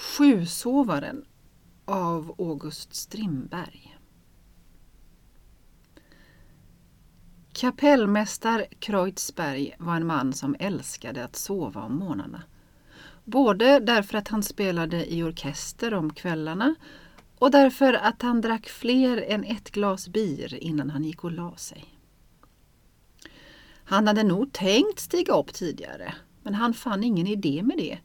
Sjusovaren av August Strindberg. Kapellmästar Kreutzberg var en man som älskade att sova om morgnarna. Både därför att han spelade i orkester om kvällarna och därför att han drack fler än ett glas bir innan han gick och la sig. Han hade nog tänkt stiga upp tidigare, men han fann ingen idé med det.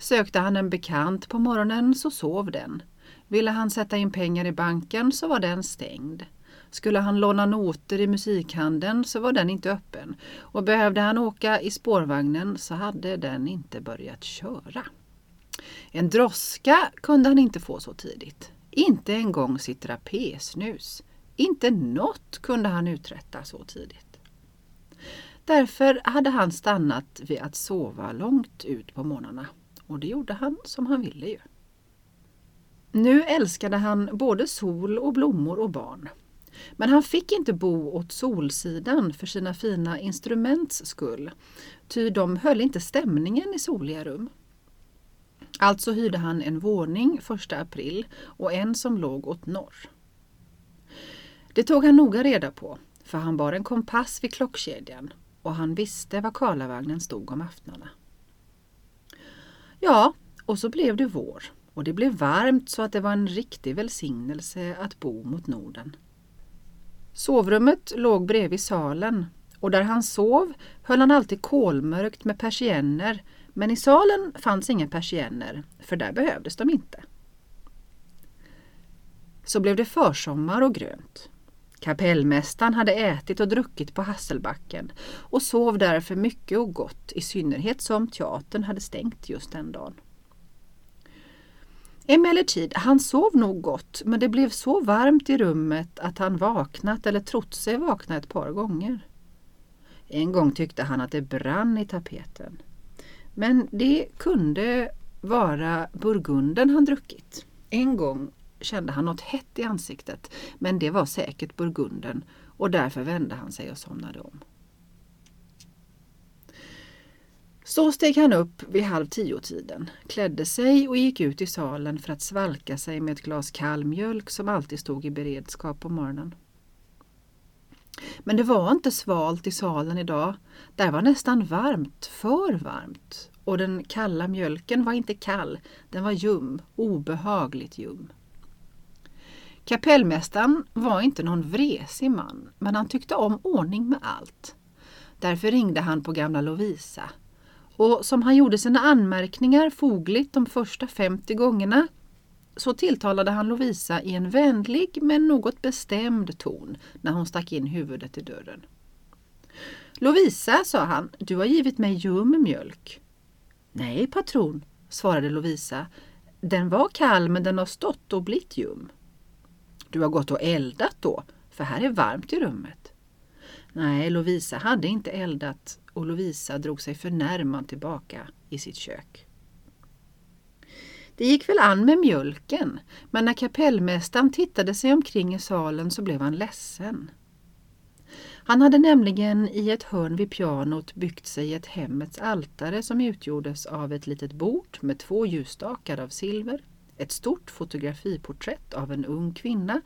Sökte han en bekant på morgonen så sov den. Ville han sätta in pengar i banken så var den stängd. Skulle han låna noter i musikhandeln så var den inte öppen och behövde han åka i spårvagnen så hade den inte börjat köra. En droska kunde han inte få så tidigt. Inte en gång sitt rapésnus. Inte något kunde han uträtta så tidigt. Därför hade han stannat vid att sova långt ut på morgnarna. Och det gjorde han som han ville ju. Nu älskade han både sol och blommor och barn. Men han fick inte bo åt solsidan för sina fina instruments skull, ty de höll inte stämningen i soliga rum. Alltså hyrde han en våning 1 april och en som låg åt norr. Det tog han noga reda på, för han bar en kompass vid klockkedjan och han visste var Karlavagnen stod om aftnarna. Ja, och så blev det vår och det blev varmt så att det var en riktig välsignelse att bo mot Norden. Sovrummet låg bredvid salen och där han sov höll han alltid kolmörkt med persienner men i salen fanns inga persienner för där behövdes de inte. Så blev det försommar och grönt. Kapellmästaren hade ätit och druckit på Hasselbacken och sov därför mycket och gott, i synnerhet som teatern hade stängt just den dagen. Emellertid, han sov nog gott, men det blev så varmt i rummet att han vaknat eller trott sig vakna ett par gånger. En gång tyckte han att det brann i tapeten. Men det kunde vara burgunden han druckit. En gång kände han något hett i ansiktet, men det var säkert burgunden och därför vände han sig och somnade om. Så steg han upp vid halv tio-tiden, klädde sig och gick ut i salen för att svalka sig med ett glas kall mjölk som alltid stod i beredskap på morgonen. Men det var inte svalt i salen idag. Där var nästan varmt, för varmt. Och den kalla mjölken var inte kall, den var ljum, obehagligt ljum. Kapellmästaren var inte någon vresig man, men han tyckte om ordning med allt. Därför ringde han på gamla Lovisa. Och som han gjorde sina anmärkningar fogligt de första 50 gångerna så tilltalade han Lovisa i en vänlig men något bestämd ton när hon stack in huvudet i dörren. Lovisa, sa han, du har givit mig ljum mjölk. Nej, patron, svarade Lovisa. Den var kall men den har stått och blivit ljum. Du har gått och eldat då, för här är varmt i rummet. Nej, Lovisa hade inte eldat och Lovisa drog sig förnärmad tillbaka i sitt kök. Det gick väl an med mjölken, men när kapellmästaren tittade sig omkring i salen så blev han ledsen. Han hade nämligen i ett hörn vid pianot byggt sig ett hemmets altare som utgjordes av ett litet bord med två ljusstakar av silver, ett stort fotografiporträtt av en ung kvinna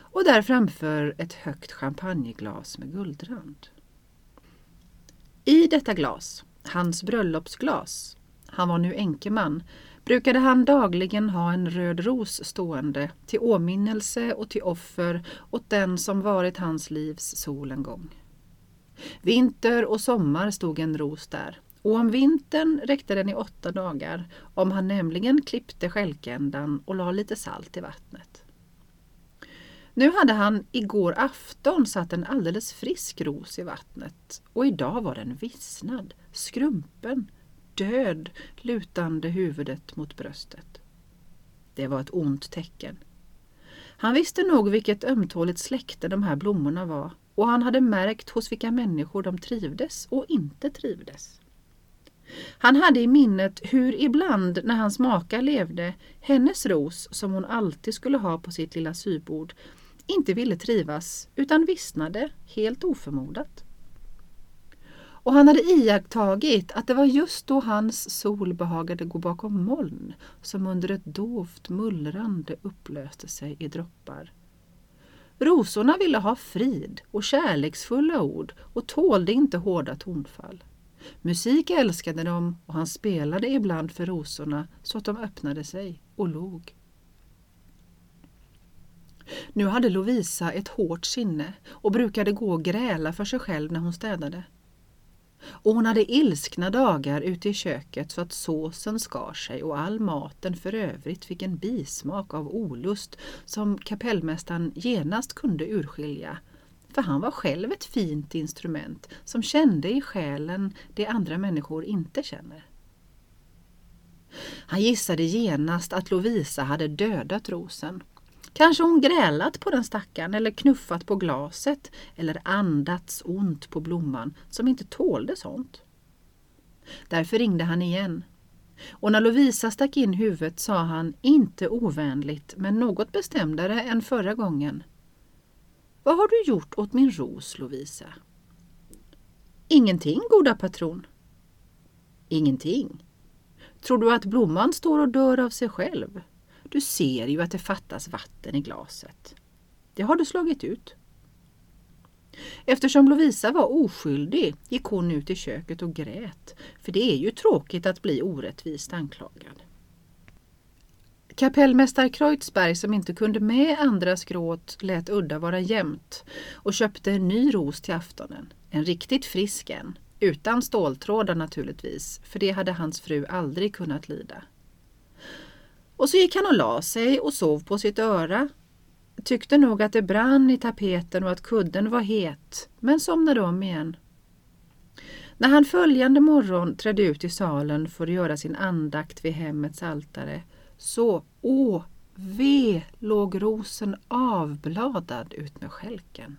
och där framför ett högt champagneglas med guldrand. I detta glas, hans bröllopsglas, han var nu enkeman, brukade han dagligen ha en röd ros stående till åminnelse och till offer åt den som varit hans livs sol en gång. Vinter och sommar stod en ros där och om vintern räckte den i åtta dagar om han nämligen klippte skälkändan och la lite salt i vattnet. Nu hade han igår afton satt en alldeles frisk ros i vattnet och idag var den vissnad, skrumpen, död, lutande huvudet mot bröstet. Det var ett ont tecken. Han visste nog vilket ömtåligt släkte de här blommorna var och han hade märkt hos vilka människor de trivdes och inte trivdes. Han hade i minnet hur ibland när hans maka levde, hennes ros som hon alltid skulle ha på sitt lilla sybord, inte ville trivas utan vissnade helt oförmodat. och han hade iakttagit att det var just då hans sol behagade gå bakom moln som under ett dovt mullrande upplöste sig i droppar. Rosorna ville ha frid och kärleksfulla ord och tålde inte hårda tonfall. Musik älskade de och han spelade ibland för rosorna så att de öppnade sig och log. Nu hade Lovisa ett hårt sinne och brukade gå och gräla för sig själv när hon städade. Och hon hade ilskna dagar ute i köket så att såsen skar sig och all maten för övrigt fick en bismak av olust som kapellmästaren genast kunde urskilja. För han var själv ett fint instrument som kände i själen det andra människor inte känner. Han gissade genast att Lovisa hade dödat rosen Kanske hon grälat på den stackaren eller knuffat på glaset eller andats ont på blomman som inte tålde sånt. Därför ringde han igen. Och när Lovisa stack in huvudet sa han, inte ovänligt men något bestämdare än förra gången. Vad har du gjort åt min ros, Lovisa? Ingenting, goda patron. Ingenting? Tror du att blomman står och dör av sig själv? Du ser ju att det fattas vatten i glaset. Det har du slagit ut. Eftersom Lovisa var oskyldig gick hon ut i köket och grät, för det är ju tråkigt att bli orättvist anklagad. Kapellmästare Kreutzberg som inte kunde med andras gråt lät udda vara jämnt och köpte en ny ros till aftonen. En riktigt frisk en. Utan ståltrådar naturligtvis, för det hade hans fru aldrig kunnat lida. Och så gick han och la sig och sov på sitt öra. Tyckte nog att det brann i tapeten och att kudden var het, men somnade om igen. När han följande morgon trädde ut i salen för att göra sin andakt vid hemmets altare, så, åh, ve, låg rosen avbladad ut med skälken.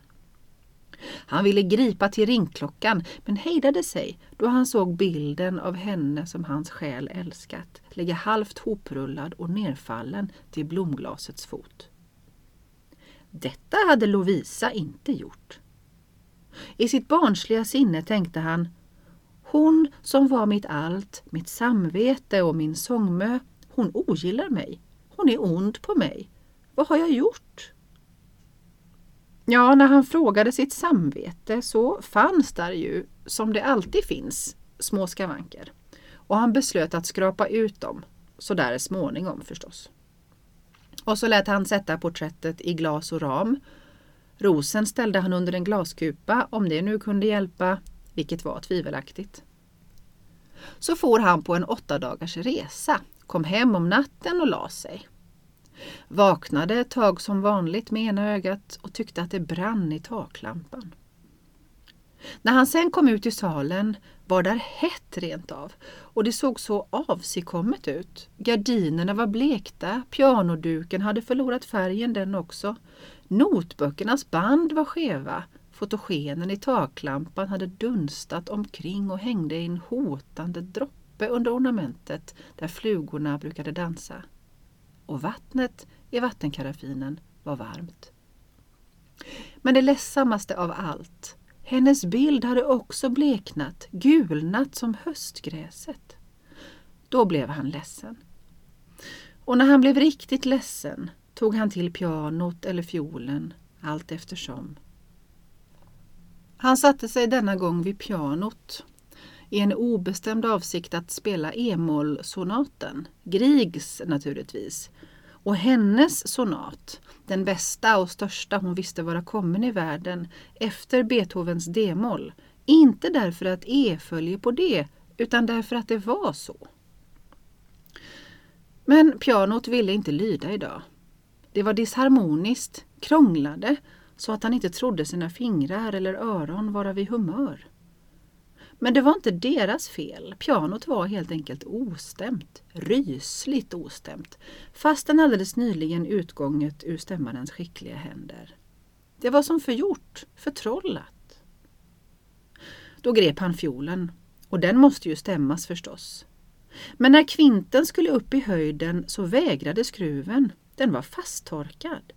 Han ville gripa till ringklockan men hejdade sig då han såg bilden av henne som hans själ älskat ligga halvt hoprullad och nerfallen till blomglasets fot. Detta hade Lovisa inte gjort. I sitt barnsliga sinne tänkte han Hon som var mitt allt, mitt samvete och min sångmö, hon ogillar mig. Hon är ond på mig. Vad har jag gjort? Ja, när han frågade sitt samvete så fanns där ju, som det alltid finns, små skavanker. Och han beslöt att skrapa ut dem, så där småningom förstås. Och så lät han sätta porträttet i glas och ram. Rosen ställde han under en glaskupa, om det nu kunde hjälpa, vilket var tvivelaktigt. Så for han på en åtta dagars resa, kom hem om natten och la sig. Vaknade ett tag som vanligt med ena ögat och tyckte att det brann i taklampan. När han sen kom ut i salen var där hett rent av och det såg så avsigkommet ut. Gardinerna var blekta, pianoduken hade förlorat färgen den också. Notböckernas band var skeva, fotogenen i taklampan hade dunstat omkring och hängde i en hotande droppe under ornamentet där flugorna brukade dansa och vattnet i vattenkaraffinen var varmt. Men det ledsammaste av allt, hennes bild hade också bleknat, gulnat som höstgräset. Då blev han ledsen. Och när han blev riktigt ledsen tog han till pianot eller fiolen, allt eftersom. Han satte sig denna gång vid pianot i en obestämd avsikt att spela e-mollsonaten, Griegs naturligtvis, och hennes sonat, den bästa och största hon visste vara kommen i världen efter Beethovens d-moll, inte därför att E följer på det, utan därför att det var så. Men pianot ville inte lyda idag. Det var disharmoniskt, krånglade, så att han inte trodde sina fingrar eller öron vara vid humör. Men det var inte deras fel. Pianot var helt enkelt ostämt. Rysligt ostämt. Fastän alldeles nyligen utgånget ur stämmarens skickliga händer. Det var som förgjort, förtrollat. Då grep han fiolen. Och den måste ju stämmas förstås. Men när kvinten skulle upp i höjden så vägrade skruven. Den var fasttorkad.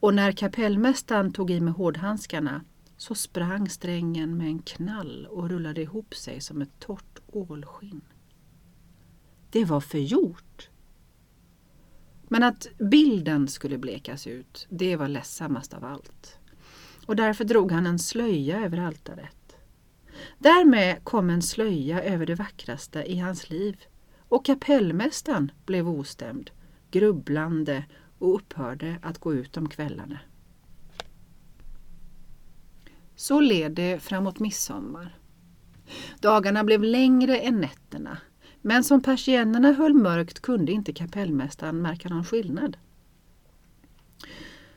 Och när kapellmästaren tog i med hårdhandskarna så sprang strängen med en knall och rullade ihop sig som ett torrt ålskinn. Det var förgjort! Men att bilden skulle blekas ut, det var ledsammast av allt. Och därför drog han en slöja över altaret. Därmed kom en slöja över det vackraste i hans liv och kapellmästaren blev ostämd, grubblande och upphörde att gå ut om kvällarna. Så led det framåt midsommar. Dagarna blev längre än nätterna men som persiennerna höll mörkt kunde inte kapellmästaren märka någon skillnad.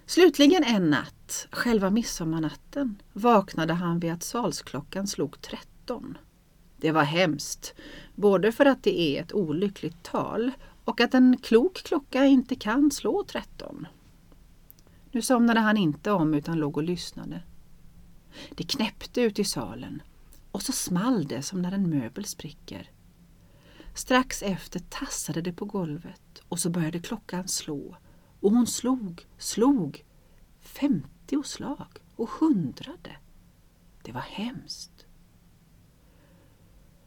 Slutligen en natt, själva midsommarnatten, vaknade han vid att salsklockan slog tretton. Det var hemskt, både för att det är ett olyckligt tal och att en klok klocka inte kan slå tretton. Nu somnade han inte om utan låg och lyssnade. Det knäppte ut i salen och så small det som när en möbel spricker. Strax efter tassade det på golvet och så började klockan slå och hon slog, slog, femtio slag och hundrade. Det var hemskt.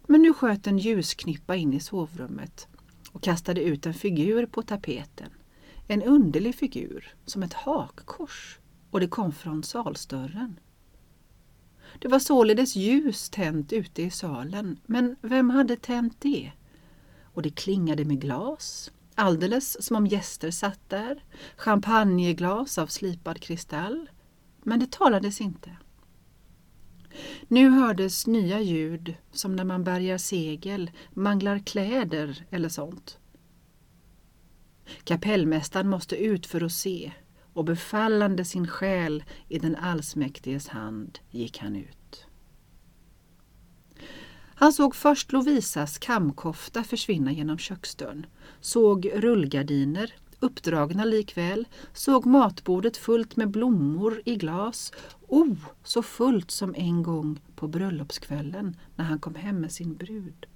Men nu sköt en ljusknippa in i sovrummet och kastade ut en figur på tapeten. En underlig figur, som ett hakkors, och det kom från salsdörren. Det var således ljus tänt ute i salen, men vem hade tänt det? Och det klingade med glas, alldeles som om gäster satt där, champagneglas av slipad kristall, men det talades inte. Nu hördes nya ljud som när man bärgar segel, manglar kläder eller sånt. Kapellmästaren måste ut för att se och befallande sin själ i den allsmäktiges hand gick han ut. Han såg först Lovisas kamkofta försvinna genom köksdörren, såg rullgardiner, uppdragna likväl, såg matbordet fullt med blommor i glas, oh, så fullt som en gång på bröllopskvällen när han kom hem med sin brud.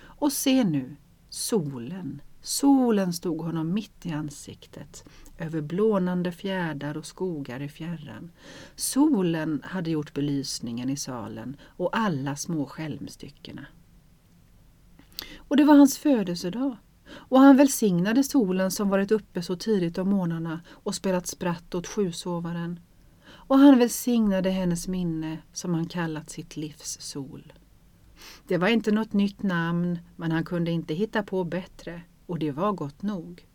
Och se nu, solen, solen stod honom mitt i ansiktet, över blånande fjärdar och skogar i fjärran. Solen hade gjort belysningen i salen och alla små skälmstyckena. Och det var hans födelsedag. Och han välsignade solen som varit uppe så tidigt om morgnarna och spelat spratt åt sjusovaren. Och han välsignade hennes minne som han kallat sitt livs sol. Det var inte något nytt namn, men han kunde inte hitta på bättre och det var gott nog.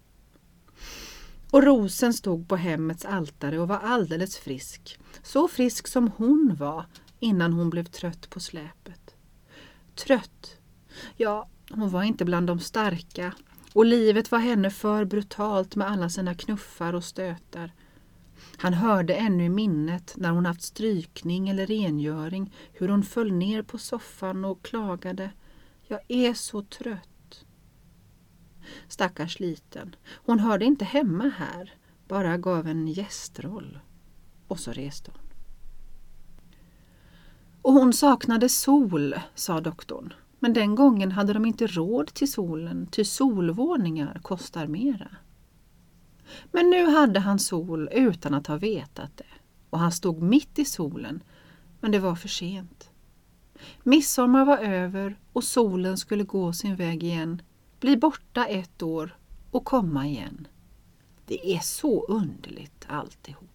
Och rosen stod på hemmets altare och var alldeles frisk. Så frisk som hon var innan hon blev trött på släpet. Trött? Ja, hon var inte bland de starka och livet var henne för brutalt med alla sina knuffar och stötar. Han hörde ännu i minnet när hon haft strykning eller rengöring hur hon föll ner på soffan och klagade. Jag är så trött. Stackars liten. Hon hörde inte hemma här, bara gav en gästroll. Och så reste hon. Och hon saknade sol, sa doktorn. Men den gången hade de inte råd till solen, ty solvåningar kostar mera. Men nu hade han sol utan att ha vetat det och han stod mitt i solen, men det var för sent. Midsommar var över och solen skulle gå sin väg igen bli borta ett år och komma igen. Det är så underligt alltihop.